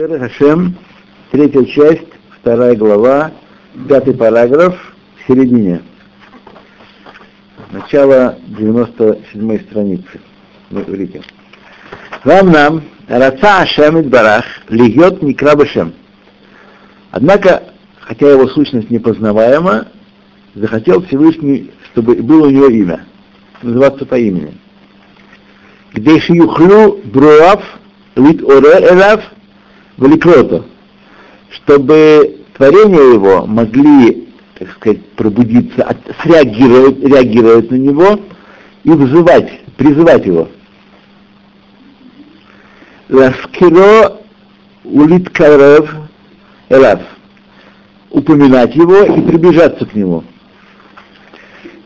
Хашем, третья часть, вторая глава, пятый параграф, в середине. Начало 97 страницы. Ну, видите. Вам нам, Раца Ашем Барах, льет Никрабашем. Однако, хотя его сущность непознаваема, захотел Всевышний, чтобы было у него имя, называться по имени. Где шиюхлю бруав лит оре элав Великрото, чтобы творения его могли, так сказать, пробудиться, от, среагировать, реагировать на него и вызывать, призывать его. Ласкиро улит карев элав. Упоминать его и приближаться к нему.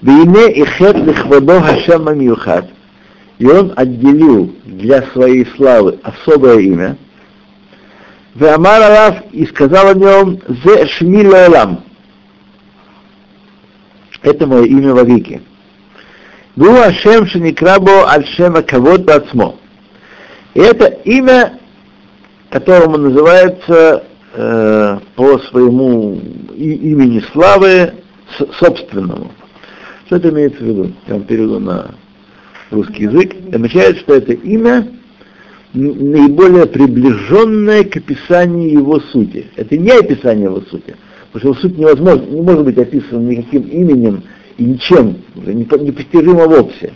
Вейне и хет лихвадо Хашем Мамилхат. И он отделил для своей славы особое имя – Веамар Алав и сказал о нем Зе Шми Леолам. Это мое имя в веки. Гу Ашем Шеникрабо Альшема Кавод Бацмо. И это имя, которому называется э, по своему имени славы собственному. Что это имеется в виду? Я вам переведу на русский язык. Означает, что это имя наиболее приближенное к описанию его сути. Это не описание его сути, потому что его суть невозможно, не может быть описана никаким именем и ничем, непостижимо вовсе.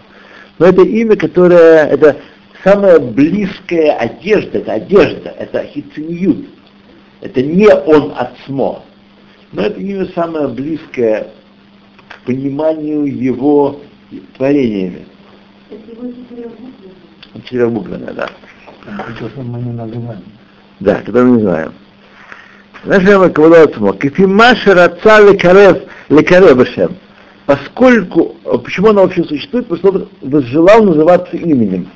Но это имя, которое, это самая близкая одежда, это одежда, это хициньют, это не он от смо, но это имя самое близкое к пониманию его творениями. Это его четырехбуквенное, да. Который мы не называем. Да, который мы не знаем. Нашем Кавадотсмо, Кефимаша Раца Лекарев, Лекарев Башем. Поскольку, почему она вообще существует? Потому что он возжелал называться именем.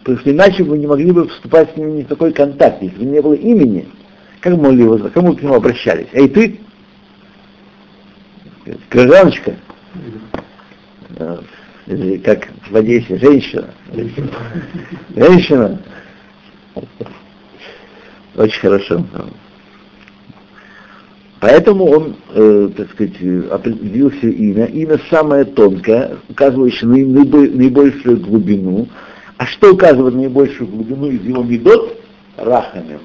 Потому что иначе вы не могли бы вступать с ним ни в такой контакт. Если бы не было имени, как могли его, кому к нему обращались? Эй, ты? Гражданочка? Или как в Одессе, женщина. Женщина. Очень хорошо. Поэтому он, э, так сказать, определил себе имя. Имя самое тонкое, указывающее на наибольшую глубину. А что указывает на наибольшую глубину из его медот? Рахамем.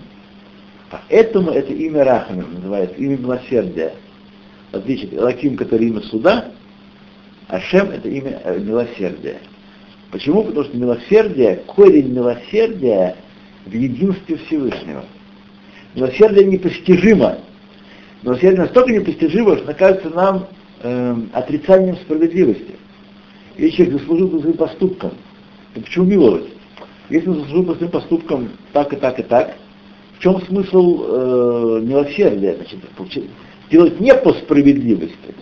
Поэтому это имя Рахамем называется имя милосердия. В отличие от Элаким, который имя суда, Ашем это имя э, милосердия. Почему? Потому что милосердие, корень милосердия в единстве Всевышнего. Милосердие непостижимо. Милосердие настолько непостижимо, что кажется нам э, отрицанием справедливости. Если человек заслужил по своим поступкам, то почему миловать? Если он заслужил по своим поступкам так и так и так, в чем смысл э, милосердия? Значит, делать не по справедливости,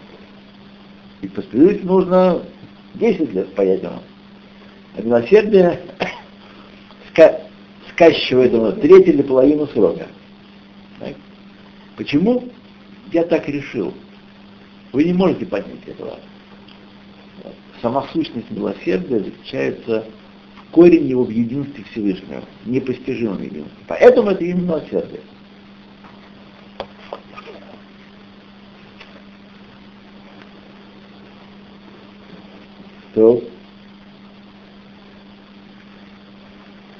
и по нужно 10 лет паять ему. А милосердие ска скачивает ему треть или половину срока. Так? Почему? Я так решил. Вы не можете понять этого. Сама сущность милосердия заключается в корень его в единстве Всевышнего, непостижимом единстве. Поэтому это именно милосердие. То.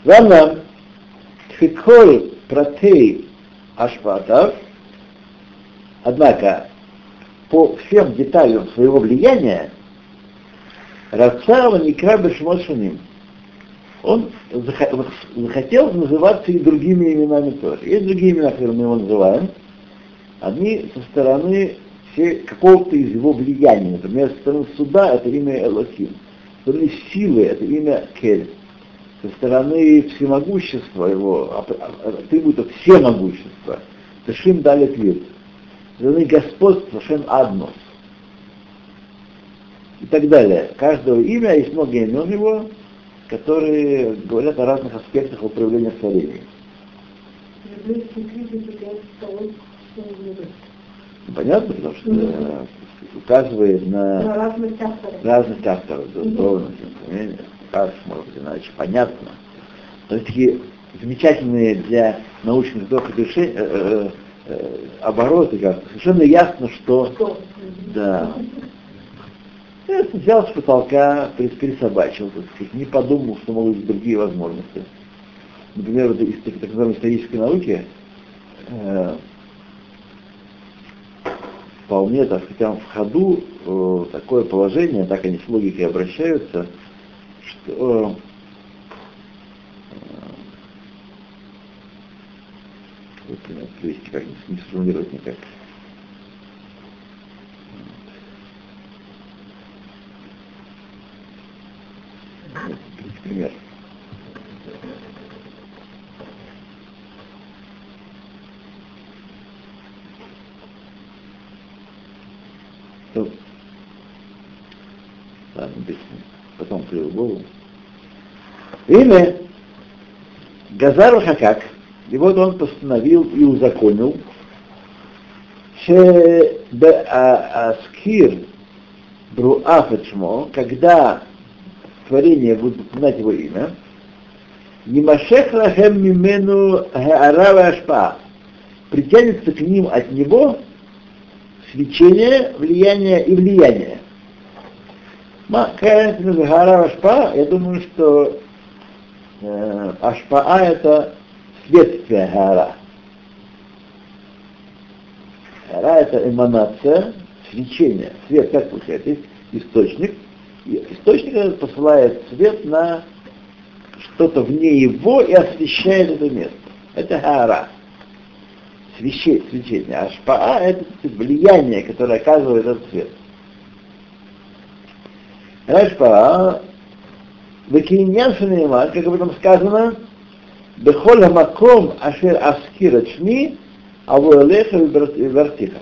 Рамнам, Тфиколь протей Ашватов, однако по всем деталям своего влияния, Рацава Некрабеш Машуним. Он захотел называться и другими именами тоже. Есть другие имена, которые мы его называем. Одни со стороны какого-то из его влияния. Например, со стороны суда это имя Элохим, со стороны силы это имя Кель, со стороны всемогущества его, атрибута всемогущества, это Шим Далит Вид, со стороны господства Шем Аднос и так далее. Каждого имя есть много имен его, которые говорят о разных аспектах управления творением. Понятно, потому что э, указывает на, на разность авторов, разность авторов безусловно, mm может быть, иначе понятно. Но все-таки замечательные для научных докторов решения, э, э, обороты, как совершенно ясно, что да, я взял с потолка, пересобачил, так сказать, не подумал, что могут быть другие возможности. Например, вот из так, так называемой исторической науки э, вполне, так сказать, в ходу э, такое положение, так они с логикой обращаются, что э, привести как не сформулировать никак. Пример. Что? Ладно, без в голову. Имя Газару Хакак, и вот он постановил и узаконил, что Аскир Бруафетшмо, когда творение будет упоминать его имя, Нимашех лахем мимену хаарава ашпа, притянется к ним от него свечение, влияние и влияние. Какая разница гара ашпа? Я думаю, что э, ашпаа это следствие гара. Гара это эманация, свечение. Свет как получается? Есть источник, и источник посылает свет на что-то вне его и освещает это место. Это гара. Свечение, свечение. А шпаа это влияние, которое оказывает этот свет. Рашпаа, Векиньян Шанеймар, как об этом сказано, Бехоль Хамаком Ашер Аскира Чми, Авуэлеха Вертиха.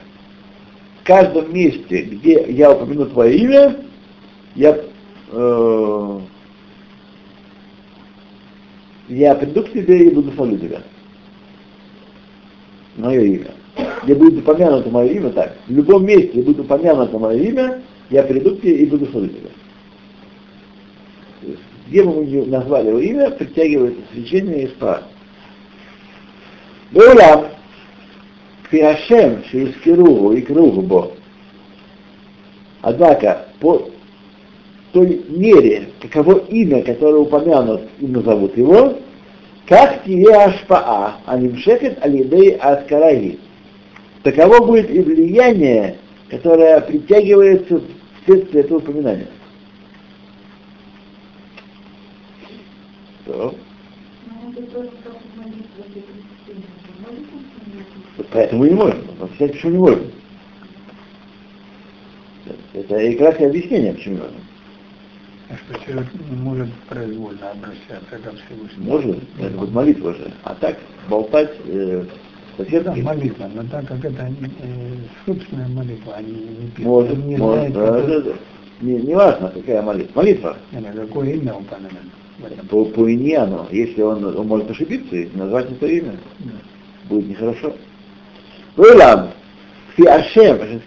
В каждом месте, где я упомяну твое имя, я, э, я приду к тебе и буду славить тебя. Мое имя. Где будет упомянуто мое имя, так, в любом месте, где будет упомянуто мое имя, я приду к тебе и буду славить тебя. Ни назвали его имя, притягивается свечение и спа. Беулам, Кфиашем, Шиискируху и Крухубо. Однако, по той мере, каково имя, которое упомянут и назовут его, как тебе ашпаа, а нимшекет алидей аскараги. Таково будет и влияние, которое притягивается вследствие этого упоминания. Что? Поэтому не можем. Объяснять, почему не можем. Это и краткое объяснение, почему не можем. А что человек не может произвольно обращаться ко Всевышнему? Может, это будет молитва же. А так болтать э, Да, соседки. молитва, но так как это э, собственная молитва, они не пишут, Может, не может, знают, да, да, да. Не, не важно, какая молитва. Молитва. не, на какое имя упоминать по, по иньяну, если он, он может ошибиться, если назвать не то имя, да. будет нехорошо. Вылам, кси ашем,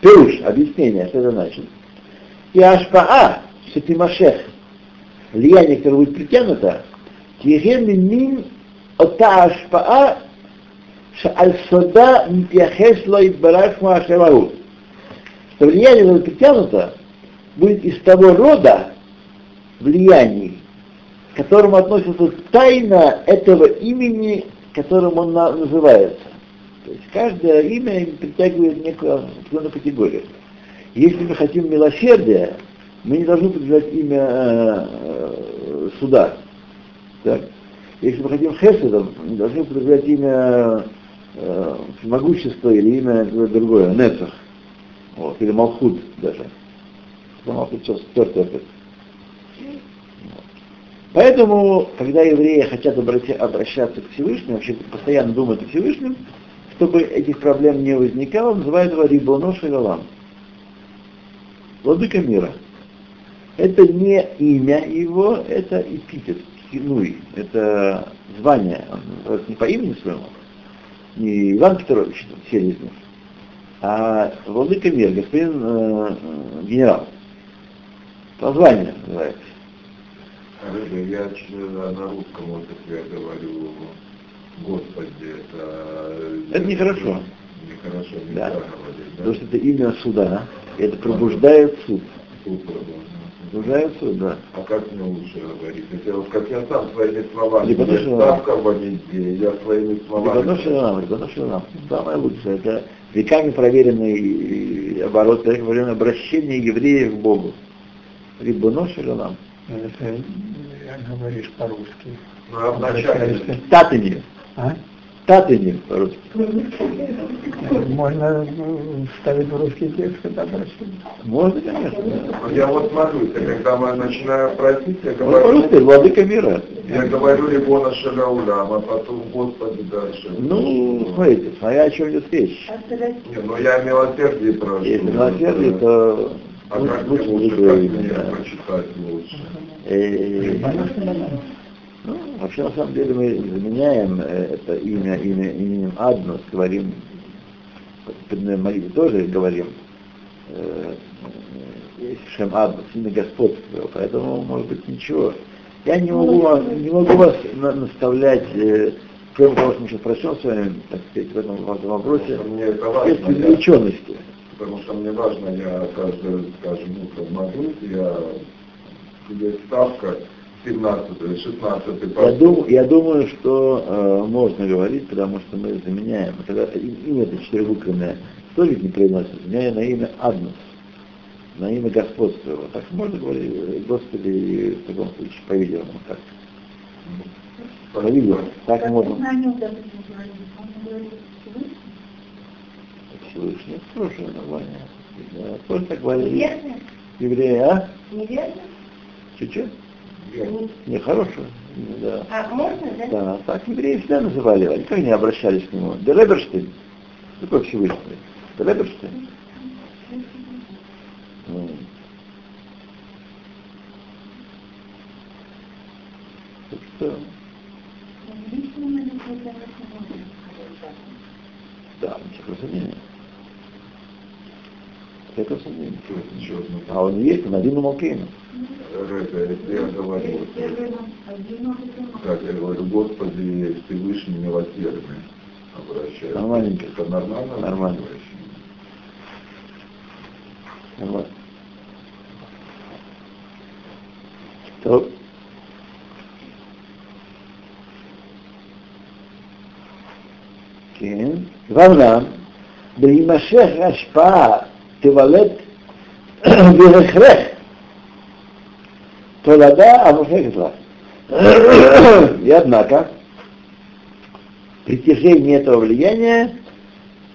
пируш, объяснение, что это значит. И ашпаа, что ты машех, влияние, которое будет притянуто, тихен мин ота ашпаа, Аль-Сада Митяхес Лайбарах Машевару. Что влияние, которое притянуто, будет из того рода, влияний, к которому относится тайна этого имени, которым он на- называется. То есть каждое имя притягивает некую определенную категорию. Если мы хотим милосердия, мы не должны подбирать имя э, э, суда. Так? Если мы хотим хеседа, мы должны подбирать имя э, могущества или имя другое, Нецах. Вот, или Малхуд даже. Малхуд сейчас стертый опять. Поэтому, когда евреи хотят обращаться к Всевышнему, вообще постоянно думают о Всевышнем, чтобы этих проблем не возникало, называют его Рибоно Шагалам. Владыка мира. Это не имя его, это эпитет, хинуй, это звание. Он не по имени своему, не Иван Петрович, там, Селезнев, а Владыка мира, господин э, э, генерал. По званию называется. Рыба, я ч- на русском вот как я говорю, Господи, это... Это нехорошо. Нехорошо, Да. нельзя говорить, да? Потому что это имя суда, это пробуждает суд. Да. Пробуждает суд, да. А как мне лучше говорить? Это вот как я сам своими словами, нужно- ставка вводить, я своими словами... Рибоно Шалам, Рибоно Шалам. Самое лучшее, это веками проверенный оборот, проверенное обращение евреев к Богу. Рибоно Шалам. Если говоришь по-русски. Ну, а вначале... Обращаешься. Татыни. А? Татыни по-русски. Можно ну, вставить в русский текст, это обращение. Можно, конечно. Ну, Я вот смотрю, когда мы начинаю просить, я Ну, говорю... по-русски, владыка мира. Я говорю Рибона Шагаулям, а потом Господи дальше. Ну, смотрите, смотря о чем идет речь. Не, ну я милосердие прошу. Если милосердие, то А как лучше прочитать лучше? Э, Ну, вообще, на самом деле, мы заменяем э, это имя, имя именем Аднос, говорим, в предной молитве тоже говорим, э, Шем Аднос, имя господства, поэтому, может быть, ничего. Я не могу, вам- не могу вас на- наставлять, кроме того, что мы сейчас прочтем с вами, так сказать, в этом важном вопросе, Потому что мне потому что мне важно, я каждое, скажем, утро молюсь, я себе ставка 17 16 Я, дум- я думаю, что э, можно говорить, потому что мы заменяем. Когда и- имя это четырехбуквенное, тоже ведь не произносится, заменяя на имя Аднус, на имя господства его. Так можно говорить, э, Господи, в таком случае, по-видимому, так. По-видимому, так можно. Знание, допустим, говорит, он говорит Всевышний. Хорошее название. Да, тоже так говорили евреи, а? Неверно? Чуть-чуть? Не, хорошее. Да. А можно, да? Да, так евреи всегда называли, они как не обращались к нему. Делеберштейн. Что такое Всевышний? Делеберштейн. Ну. Так что, да, никакого сомнения. Никакого сомнения. Еще одно. А он есть, он один Малкейна. Рэбе, если я говорю, как я говорю, Господи Всевышний милосердный, обращаюсь. Нормальненько. Это нормально? Нормально. Вот. טוב. כן, ואולם, בהימשך ההשפעה тевалет вихрех. Толада Авуфехетла. И однако, притяжение этого влияния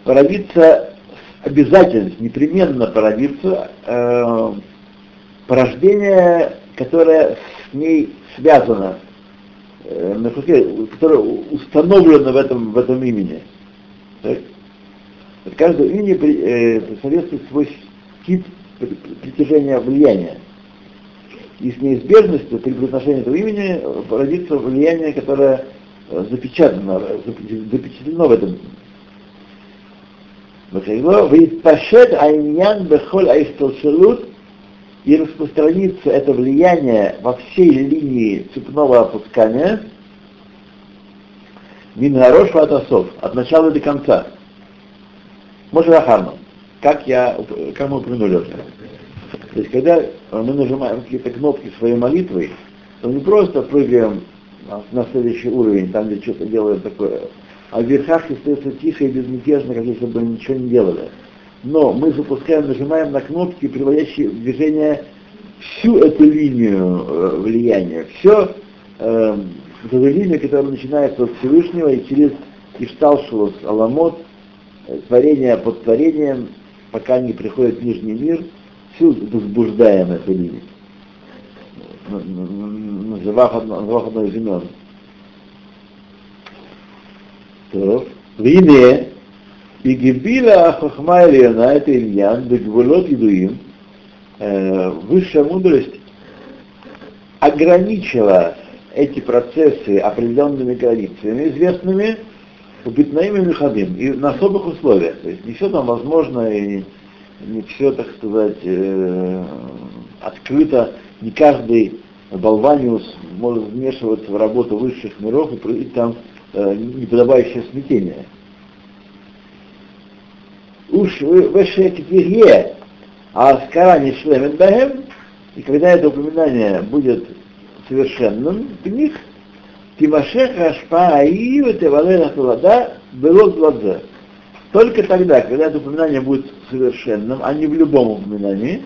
породится обязательно, непременно породится э, порождение, которое с ней связано, э, которое установлено в этом, в этом имени. Так? От каждого э, соответствует свой тип притяжения влияния. И с неизбежностью при произношении этого имени родится влияние, которое э, запечатано, запечатлено в этом. Вейтпашет айньян бехоль аистолшелут и распространится это влияние во всей линии цепного опускания Мингарош от осов, от начала до конца. Может Ахарну, как, я, как мы упомянули уже. То есть, когда мы нажимаем какие-то кнопки своей молитвой, то не просто прыгаем на- следующий уровень, там, где что-то делаем такое, а в верхах остается тихо и безмятежно, как если бы ничего не делали. Но мы запускаем, нажимаем на кнопки, приводящие в движение всю эту линию э, влияния, все э, вот эту линию, которая начинается от Всевышнего и через Ишталшулус Аламот, э, творение под творением, пока не приходит в нижний мир, всю возбуждаем это линию. Называв одно, называв одно из имен. То, в имя и гибила хохма Ильяна, это Ильян, бегволот идуим, э, высшая мудрость ограничила эти процессы определенными границами известными, убитнаими мехадим, и на особых условиях. То есть не все там возможно, и не все, так сказать, э, открыто, не каждый Болваниус может вмешиваться в работу высших миров и проявить там э, неподобающее смятение. Уж вешекитвихе, а скарани шлемен бахем, и когда это упоминание будет совершенным в них, Тимашех Ашпа Аив и Тевалена Тулада было глаза. Только тогда, когда это упоминание будет совершенным, а не в любом упоминании,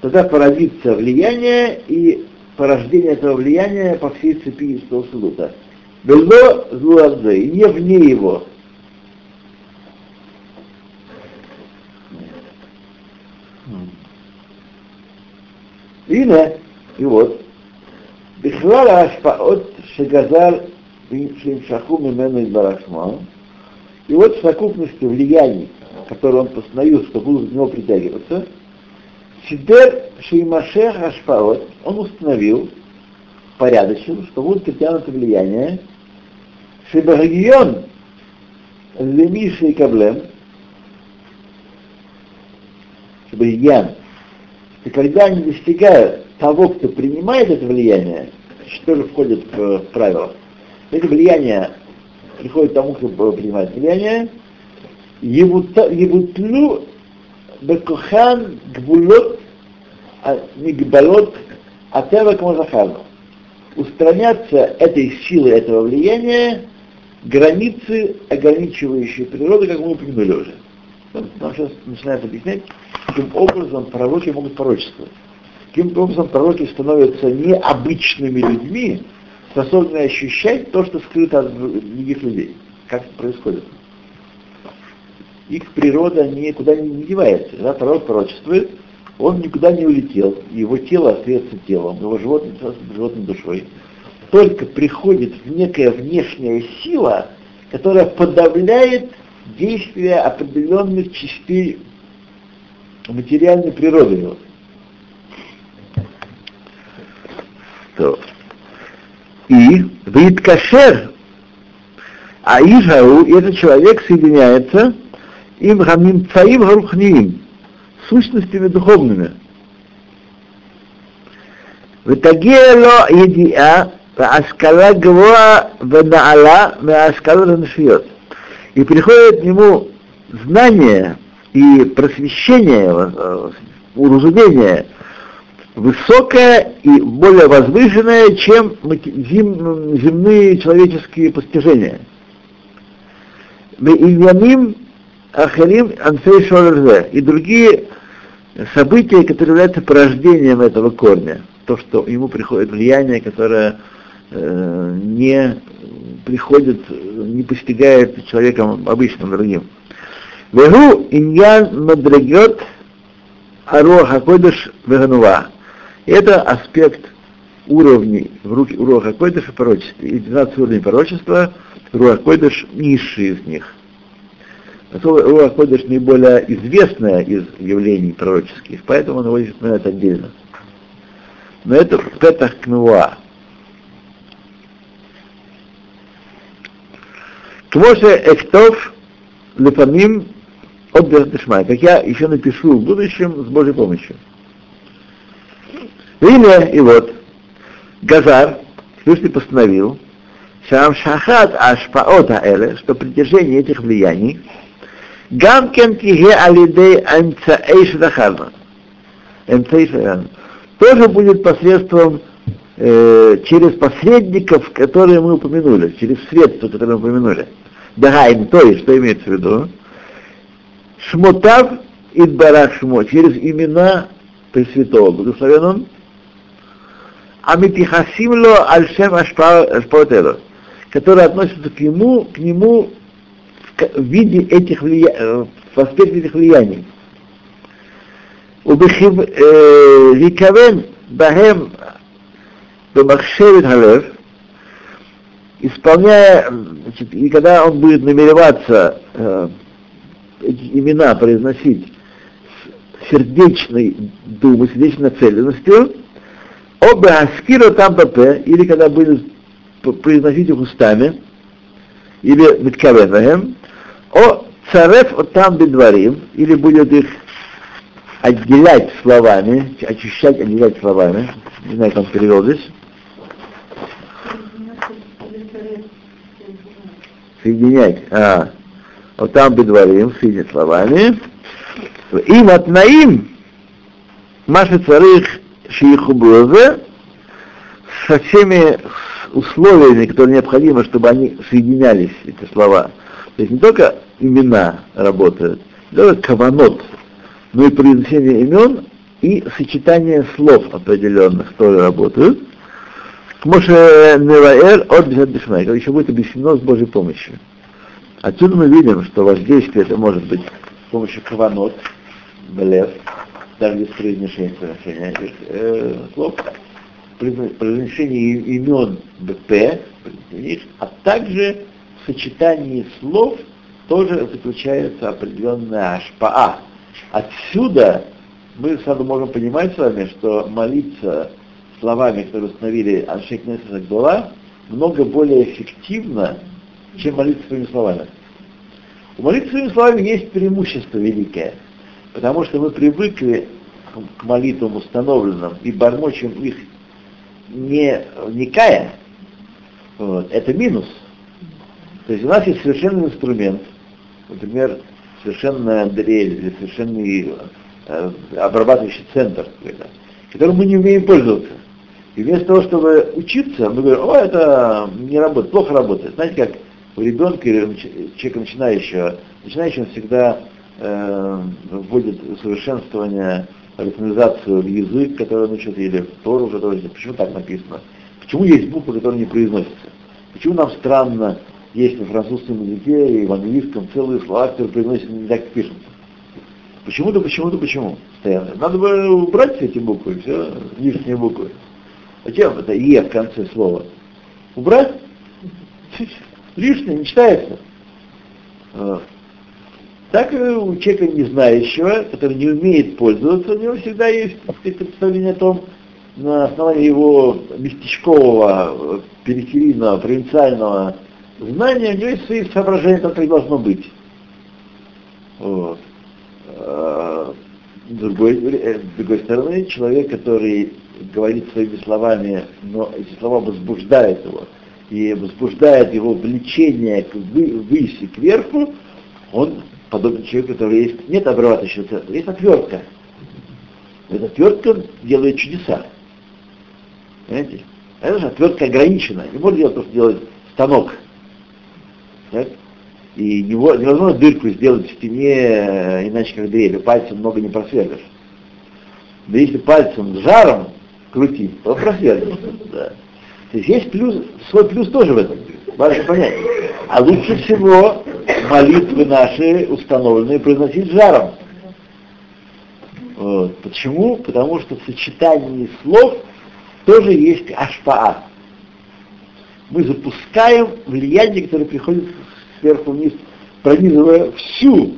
тогда породится влияние и порождение этого влияния по всей цепи из Толсулута. Было злуадзе, и не вне его. Ине, и вот, בכלל ההשפעות שגזר שימשכו ממנו יתברך שמו, и вот в совокупности влияний, которые он постановил, что будут в него притягиваться, Сидер Шеймашех Ашпаот, он установил, порядочил, что будут притянуты влияния, Шибагион Лемиша и Каблем, Шибагиян, и когда они достигают того, кто принимает это влияние, что же входит в, в правила, это влияние приходит тому, кто принимает влияние, Евутлю Бекохан Гбулот Мигбалот Атева Камазахарну. Устранятся этой силой этого влияния границы, ограничивающие природу, как мы упомянули уже. Нам сейчас начинает объяснять, каким образом пророки могут пророчествовать. Каким образом пророки становятся необычными людьми, способными ощущать то, что скрыто от других людей. Как это происходит. Их природа никуда не девается. Когда пророк пророчествует, он никуда не улетел, его тело остается телом, его животное остается животной душой. Только приходит некая внешняя сила, которая подавляет действия определенных частей материальной природы его. То. И Виткашер, а Ижау, этот человек соединяется им хамим цаим гарухниим, сущностями духовными. ותגיע לו ידיעה והשכלה גבוהה ונעלה מההשכלות הנשיות. И приходит к нему знание и просвещение, уразумение высокое и более возвышенное, чем зем, земные человеческие постижения. Ильямим Ахарим Анфей Шолерзе и другие события, которые являются порождением этого корня. То, что ему приходит влияние, которое э, не приходит, не постигает человеком обычным другим. Вегу иньян мадрагет аруаха койдыш веганува. Это аспект уровней в руки Руаха Койдыша пророчества. И 12 уровней пророчества, Руах Койдыш низший из них. Руах Койдыш наиболее известное из явлений пророческих, поэтому он его здесь отдельно. Но это Петах Кнуа. Кмоше Эктов Лефамим от как я еще напишу в будущем с Божьей помощью. Имя и вот, Газар, Всевышний постановил, Шам Шахат Ашпаота Эле, что притяжение этих влияний, Гамкен Тиге Алидей Амцаэй Шадахарна, тоже будет посредством э, через посредников, которые мы упомянули, через средства, которые мы упомянули. Дагайм, то есть, что имеется в виду? Шмотав и Барашмо, через имена Пресвятого, благословен он, Амитихасимло Альшем Ашпаотело, которые относятся к нему, к нему в виде этих влияний, в аспекте этих влияний. Викавен Бахем Бамахшевит Халев, исполняя, значит, и когда он будет намереваться э, эти имена произносить с сердечной думой, сердечной нацеленностью, оба аскира там ПП, или когда будет произносить их устами, или Миткавенахем, о царев от там бедварим, или будет их отделять словами, очищать, отделять словами, Не знаю, как он перевел здесь. Соединять. А, вот там бедварим, с этими словами. Им от наим, Маши царых шиихуброзе, со всеми условиями, которые необходимы, чтобы они соединялись, эти слова. То есть не только имена работают, не только каванот, но и произнесение имен и сочетание слов определенных тоже работают. Моше Неваэр от Бишмай, как еще будет объяснено с Божьей помощью. Отсюда мы видим, что воздействие это может быть с помощью каванот, блев, даже без произношения, произношения э, слов, произношение имен БП, а также в сочетании слов тоже заключается определенная ашпаа. Отсюда мы сразу можем понимать с вами, что молиться словами, которые установили Аншейк Несса Гдола, много более эффективно, чем молиться своими словами. У молитвы своими словами есть преимущество великое, потому что мы привыкли к молитвам установленным и бормочем их не вникая, вот, это минус. То есть у нас есть совершенный инструмент, например, совершенная дрель или совершенный э, обрабатывающий центр, которым мы не умеем пользоваться. И вместо того, чтобы учиться, мы говорим, о, это не работает, плохо работает. Знаете, как у ребенка или человека начинающего, начинающий он всегда э, вводит усовершенствование, ритмизацию в язык, который он учит, или в Тору, который почему так написано? Почему есть буквы, которые не произносятся? Почему нам странно есть на французском языке и в английском целые слова, которые произносятся не так, как? Почему-то, почему-то, почему? Постоянно. Надо бы убрать все эти буквы, все лишние буквы. Зачем это «е» в конце слова? Убрать? Лишнее, не читается. Так и у человека не знающего, который не умеет пользоваться, у него всегда есть представление о том, на основании его местечкового, периферийного, провинциального знания, у него есть свои соображения, как должно быть. Вот. А, с другой, с другой стороны, человек, который говорит своими словами, но эти слова возбуждают его, и возбуждает его влечение к выси, кверху, он подобен человеку, который есть, нет обрабатывающего центра, есть отвертка. Эта отвертка делает чудеса. Понимаете? Это же отвертка ограничена. Не может делать то, что делает станок. Так? И невозможно дырку сделать в стене, э, иначе как дверь, пальцем много не просверлишь. Да если пальцем жаром крутить, то просверлишь. Да. То есть есть плюс, свой плюс тоже в этом. Важно понять. А лучше всего молитвы наши установленные произносить жаром. Вот. Почему? Потому что в сочетании слов тоже есть ашпаа. Мы запускаем влияние, которое приходит сверху вниз, пронизывая всю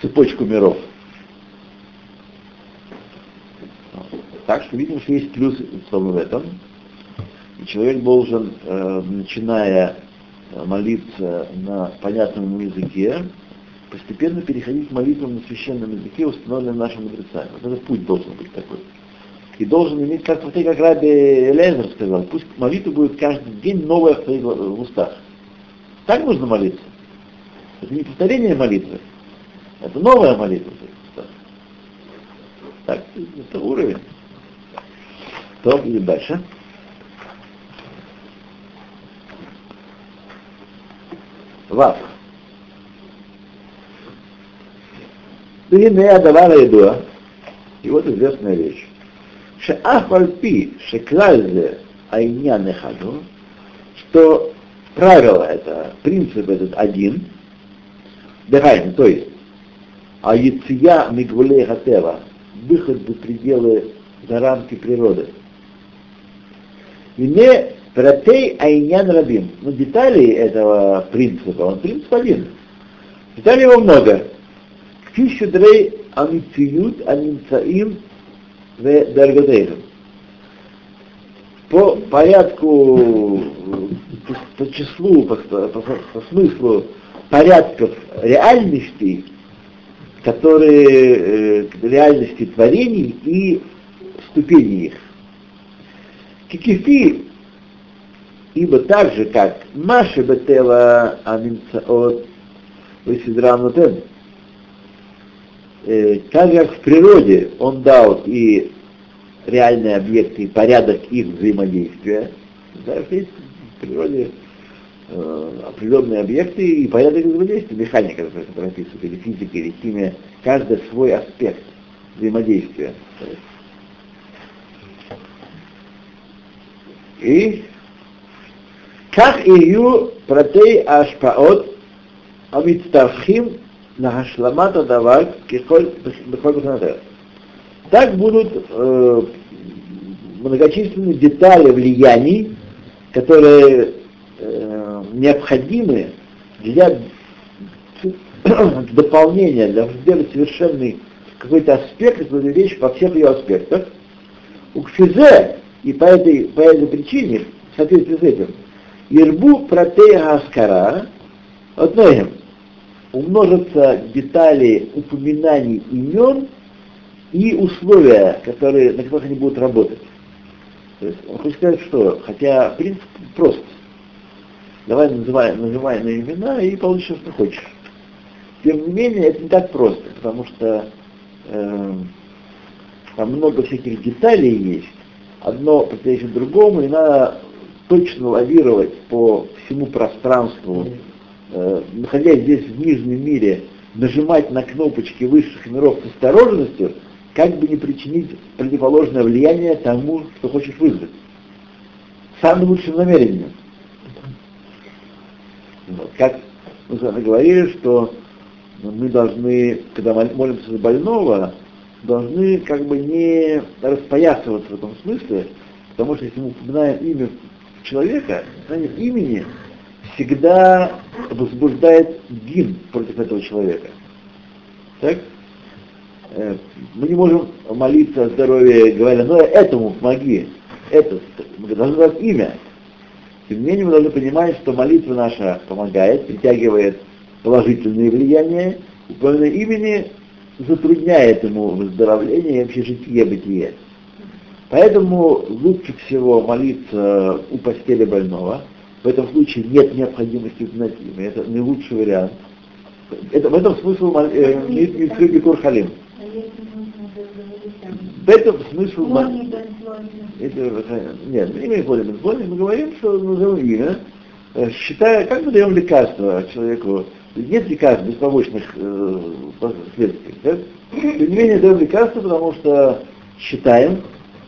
цепочку миров. Так что видим, что есть плюс в этом. И человек должен, э, начиная молиться на понятном языке, постепенно переходить к молитвам на священном языке, установленном нашим мудрецами. Вот этот путь должен быть такой. И должен иметь, как, как Раби Элезер сказал, пусть молитва будет каждый день новая в твоих устах. Так нужно молиться. Это не повторение молитвы, это новая молитва в. Так, это уровень. То, идем дальше. Вав. והנה הדבר הידוע, и вот известная вещь, שאף על פי שכלל זה העניין אחד הוא, что правило это, принцип этот один, дыхание, то есть, а яция мигвулей хатева, выход за пределы, за рамки природы. И не Пратей Айнян Рабим. Но деталей этого принципа, он принцип один. Деталей его много. Кфишудрей амициют аминцаим в даргадейхам. По порядку, по, по числу, по, по, по смыслу порядков реальностей, которые, э, реальности творений и ступеней их. Кикифи, ибо так же, как Маши Бетева Аминцаот Весидрам Нутен, э, так как в природе он дал и реальные объекты, и порядок их взаимодействия, да, есть в природе э, определенные объекты и порядок взаимодействия, механика, которая описывает, или физика, или химия, каждый свой аспект взаимодействия. И как ее протей ашпаот амитстархим на хашламата давар кихоль Так будут э, многочисленные детали влияний, которые э, необходимы для дополнения, для сделать совершенный какой-то аспект, какую-то вещь во всех ее аспектах. У кфизе, и по этой, по этой причине, в соответствии с этим, Ирбу протея аскара, одноем, умножатся детали упоминаний имен и условия, которые, на которых они будут работать. То есть он хочет сказать, что, хотя принцип прост. Давай называй, называй на имена и получишь, что хочешь. Тем не менее, это не так просто, потому что э, там много всяких деталей есть, одно противоречит другому, и надо точно лавировать по всему пространству, э, находясь здесь в нижнем мире, нажимать на кнопочки высших миров с осторожностью, как бы не причинить противоположное влияние тому, что хочешь вызвать. Самым лучшим намерением. Вот. Как мы с вами говорили, что мы должны, когда молимся за больного, должны как бы не распоясываться в этом смысле, потому что если мы упоминаем имя человека, знание имени всегда возбуждает гимн против этого человека. Так? Э, мы не можем молиться о здоровье, говоря, ну этому помоги, это, мы должны дать имя. Тем не менее, мы должны понимать, что молитва наша помогает, притягивает положительные влияния, упоминание имени затрудняет ему выздоровление и вообще житие бытие. Поэтому лучше всего молиться у постели больного. В этом случае нет необходимости имя. Это не лучший вариант. Это, в этом смысл э, Митсюги Халим. В этом смысл... Это, нет, не имеем более более, мы говорим, что назовем имя, э, считая, как мы даем лекарство человеку, нет лекарств без побочных э, последствий. Да? Тем не менее, даем лекарство, потому что считаем,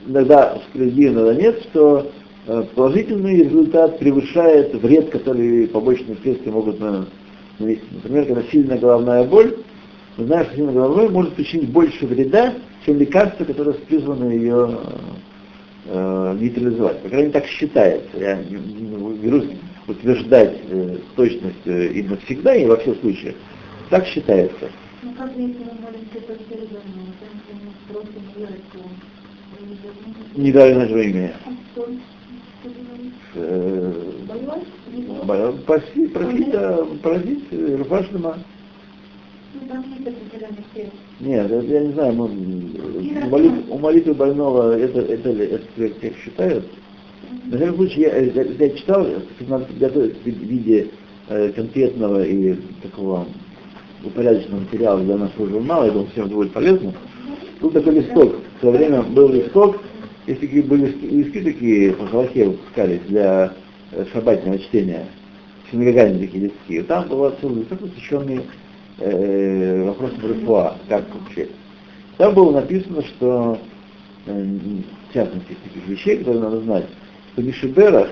иногда справедливо, иногда нет, что э, положительный результат превышает вред, который побочные следствия могут нанести. Например, когда сильная головная боль, мы знаем, что сильная головная боль может причинить больше вреда, чем лекарство, которое призвано ее э, нейтрализовать. По крайней мере, так считается. Я не, не берусь утверждать э, с точностью и навсегда, и во всех случаях. Так считается. Ну как если мы молимся по середину, мы просим верить, не дали нашего имени. Проси, да, просить Руфашлема. Нет, это, я не знаю, мы, у, молитв, у молитвы больного это, это, это, это как считают. На всяком случае, я, я, я читал, надо подготовить в виде э, конкретного и такого упорядоченного материала для нашего журнала, я думаю, всем будет полезно. Был такой листок, в свое время был листок, есть такие были листки такие, по Халахе выпускались для э, шабатного чтения, синагогальные такие листки. Там был целый листок, посвященный э, вопросам РФУА, как вообще. Там было написано, что, э, в частности, таких вещей, которые надо знать, что Мишиберах,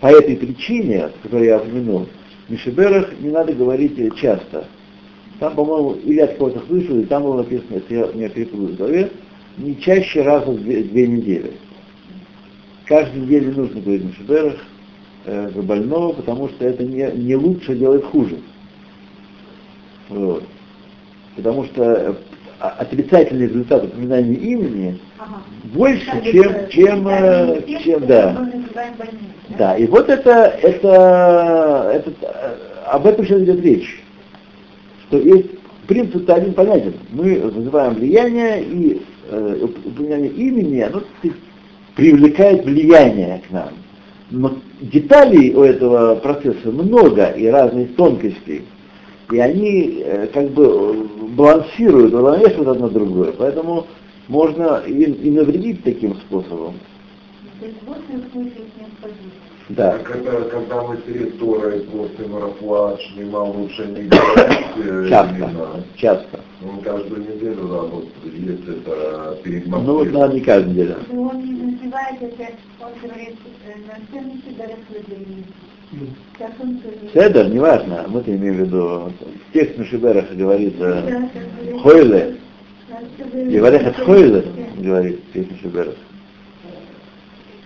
по этой причине, которую я упомянул, Мишиберах не надо говорить часто. Там, по-моему, или от кого-то слышал, и там было написано, если я не перепутал в голове, не чаще раза в две, две недели. Каждую неделю нужно говорить Мишиберах э, больного, потому что это не, не лучше делает хуже. Вот. Потому что э, отрицательный результат упоминания имени ага. больше, да, чем, это, чем, э, чем, чем да. Да, и вот это, это, это, э, об этом сейчас идет речь. Что есть принцип один понятен. Мы вызываем влияние и э, упоминание имени, оно привлекает влияние к нам. Но деталей у этого процесса много и разных тонкостей. И они э, как бы балансируют, уравновешивают одно другое. Поэтому можно и, и навредить таким способом. То есть вот. Да. Так это когда мы перед Торой после марафуа шнима лучше не говорить э, Часто. имена. Часто. Он каждую неделю работает, если это перед Ну вот Москвой. надо не каждую неделю. Он не называет это, он говорит, э, на он говорит? Седер, неважно, мы-то имеем в виду, в текст Мишиберах говорится Да, как говорит. Хойле, Надо, чтобы- и Валехат Хойле, говорит в текст Мишиберах.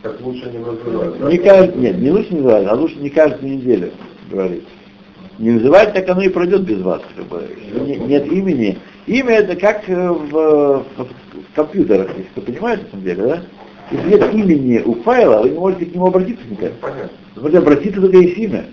Так лучше не называть. да? Не кажд... Нет, не лучше не называть, а лучше не каждую неделю говорить. Не называть, так оно и пройдет без вас. Как бы. Не- нет имени. Имя это как э, в, в- компьютерах, если кто понимает на самом деле, да? Если нет имени у файла, вы не можете к нему обратиться никак. Понятно. Вы можете обратиться только есть имя.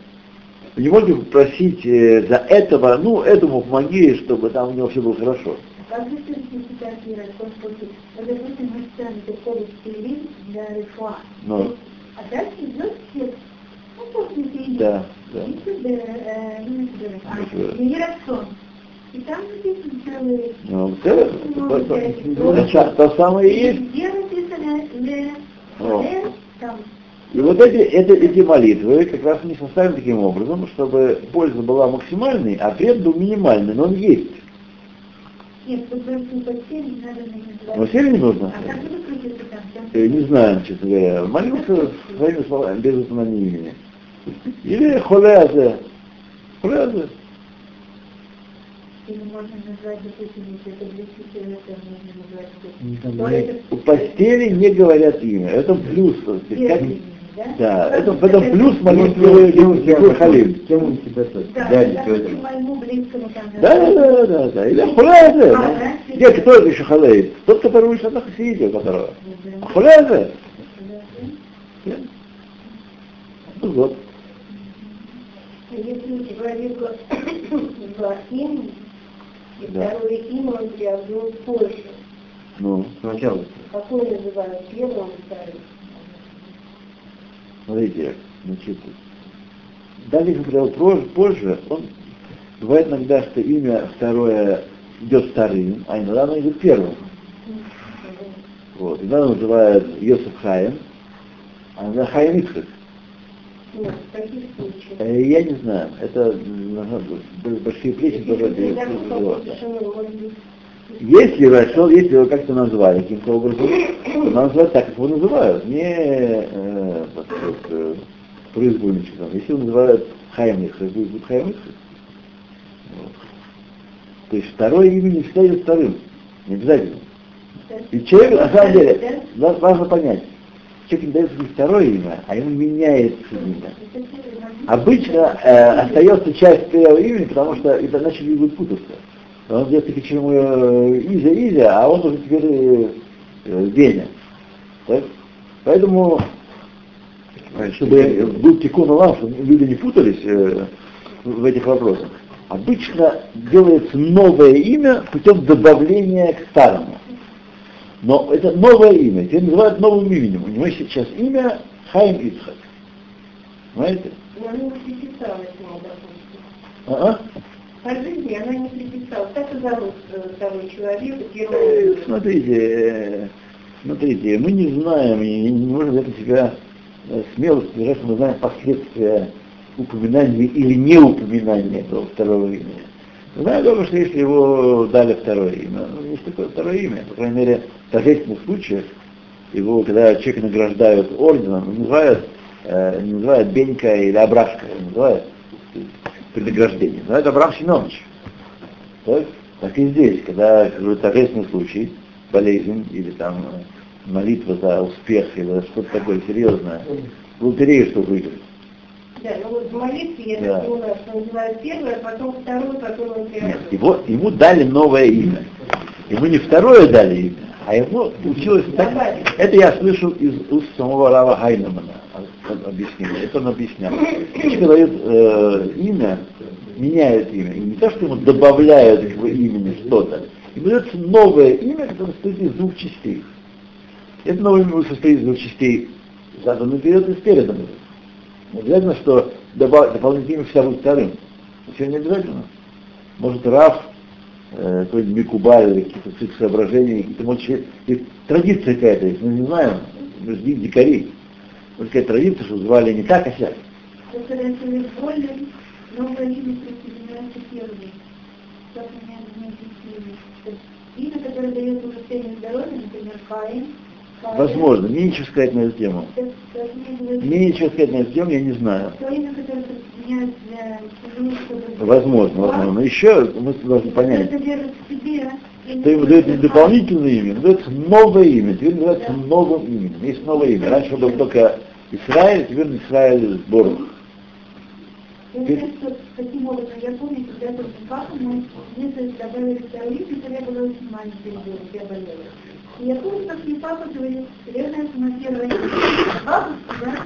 Вы не можете попросить э, за этого, ну, этому помоги, чтобы там у него все было хорошо. Как цитатировать, поскольку, вот, допустим, мы сами приходим в Телевин для ритуала. Ну. А дальше идет текст. Ну, после. Да, да. И э, сюда, а. И там написано целый... Ну, это, то, то- самое и есть. И вот эти, это, эти молитвы как раз не составлены таким образом, чтобы польза была максимальной, а вред был минимальный, но он есть. Нет, тут не надо не нужно. А как вы там? Э, Не знаю, честно говоря. Молился своими словами, без упоминания имени. Или можно назвать, это говорит, это- У постели не говорят имя. Это плюс. как- да? Да, это, Потому это что плюс молитвы Ликур Халим. Кем он себя? Да, близкому там... Да, да, да, да, да. Или хулязе. А, да? Где, кто это еще халеет? Тот, который вышел на хасидию, которого. Да. Хулязе. Да. Ну вот. Если человека два имени, и Да. второе имя он приобрел позже, Ну, Сначала. какое называют первым, вторым? Смотрите, значит, далее, он позже, позже, он бывает иногда, что имя второе идет вторым, а иногда оно идет первым. Вот. Иногда называют Йосиф Хаим, а иногда Хаим Ицхак. Э, Я не знаю, это большие плечи тоже Если вошел, если его как-то назвали каким-то образом, то надо называть так, как его называют, не э, так вот, э, произвольничком. Если его называют Хаймих, то будет Хаймих. Вот. То есть второе имя не всегда вторым, не обязательно. И человек, на самом деле, ва- важно понять, человек не дается не второе имя, а ему меняется имя. Обычно э, остается часть первого имени, потому что иначе люди будут путаться. Он где-то почему э, Изя, Изя, а он уже теперь э, Веня. Так? Поэтому, чтобы был тикун Аллах, чтобы люди не путались э, в этих вопросах, обычно делается новое имя путем добавления к старому. Но это новое имя, теперь называют новым именем. У него сейчас имя Хайм Ицхак. Понимаете? Но она не ему, допустим. А-а. По жизни она не приписалась. Так и зовут э, того человека, первого. Смотрите, смотрите, мы не знаем и не, можем взять себя э, смелость сказать, что мы знаем последствия упоминания или неупоминания этого второго имени. Знаю только, что если его дали второе имя, ну, есть такое второе имя, по крайней мере, в торжественных случаях, его, когда человека награждают орденом, называют, э, называют Бенька или Абрашка, называют при награждении, называют Абрам Семенович. Так? так и здесь, когда какой-то торжественный случай, болезнь или там э, молитва за успех или что-то такое серьезное, лотерею что выиграть. Да, ну вот в молитве я Да. понимаю, что называют первое, потом второе, потом он. Нет, его, ему дали новое имя. Ему не второе дали имя, а ему получилось так. Это я слышал из уст самого Рава Хайнемана объяснение. Это он объяснял. Человек дает э, имя, меняет имя. И не то, что ему добавляют к имени что-то. Ему дается новое имя, которое состоит из двух частей. Это новое имя состоит из двух частей. Заданный вперед и. Не обязательно, что добав, дополнительное имя всегда будет вторым. Все не обязательно. Может, Раф, э, какой-нибудь Микубаль или какие-то соображения, какие-то, может, и традиция какая-то есть, мы не знаем, мы же дикари. Какая традиция, что звали не так, а сяк. Имя которое дает улучшение здоровья, например, Каин. Возможно, мне ничего сказать на эту тему. Так, так, мне ничего сказать на эту тему, я не знаю. Возможно, возможно. Но еще мы должны понять, Что не дополнительное имя, ему дается новое имя, теперь называется новым именем. Есть новое имя. Раньше был только Израиль, теперь Израиль. Я знаю, что таким образом, я помню, когда был папа мой, мне то есть добавили когда я была очень маленькой ребенок, я болела. И я помню, как мне папа да,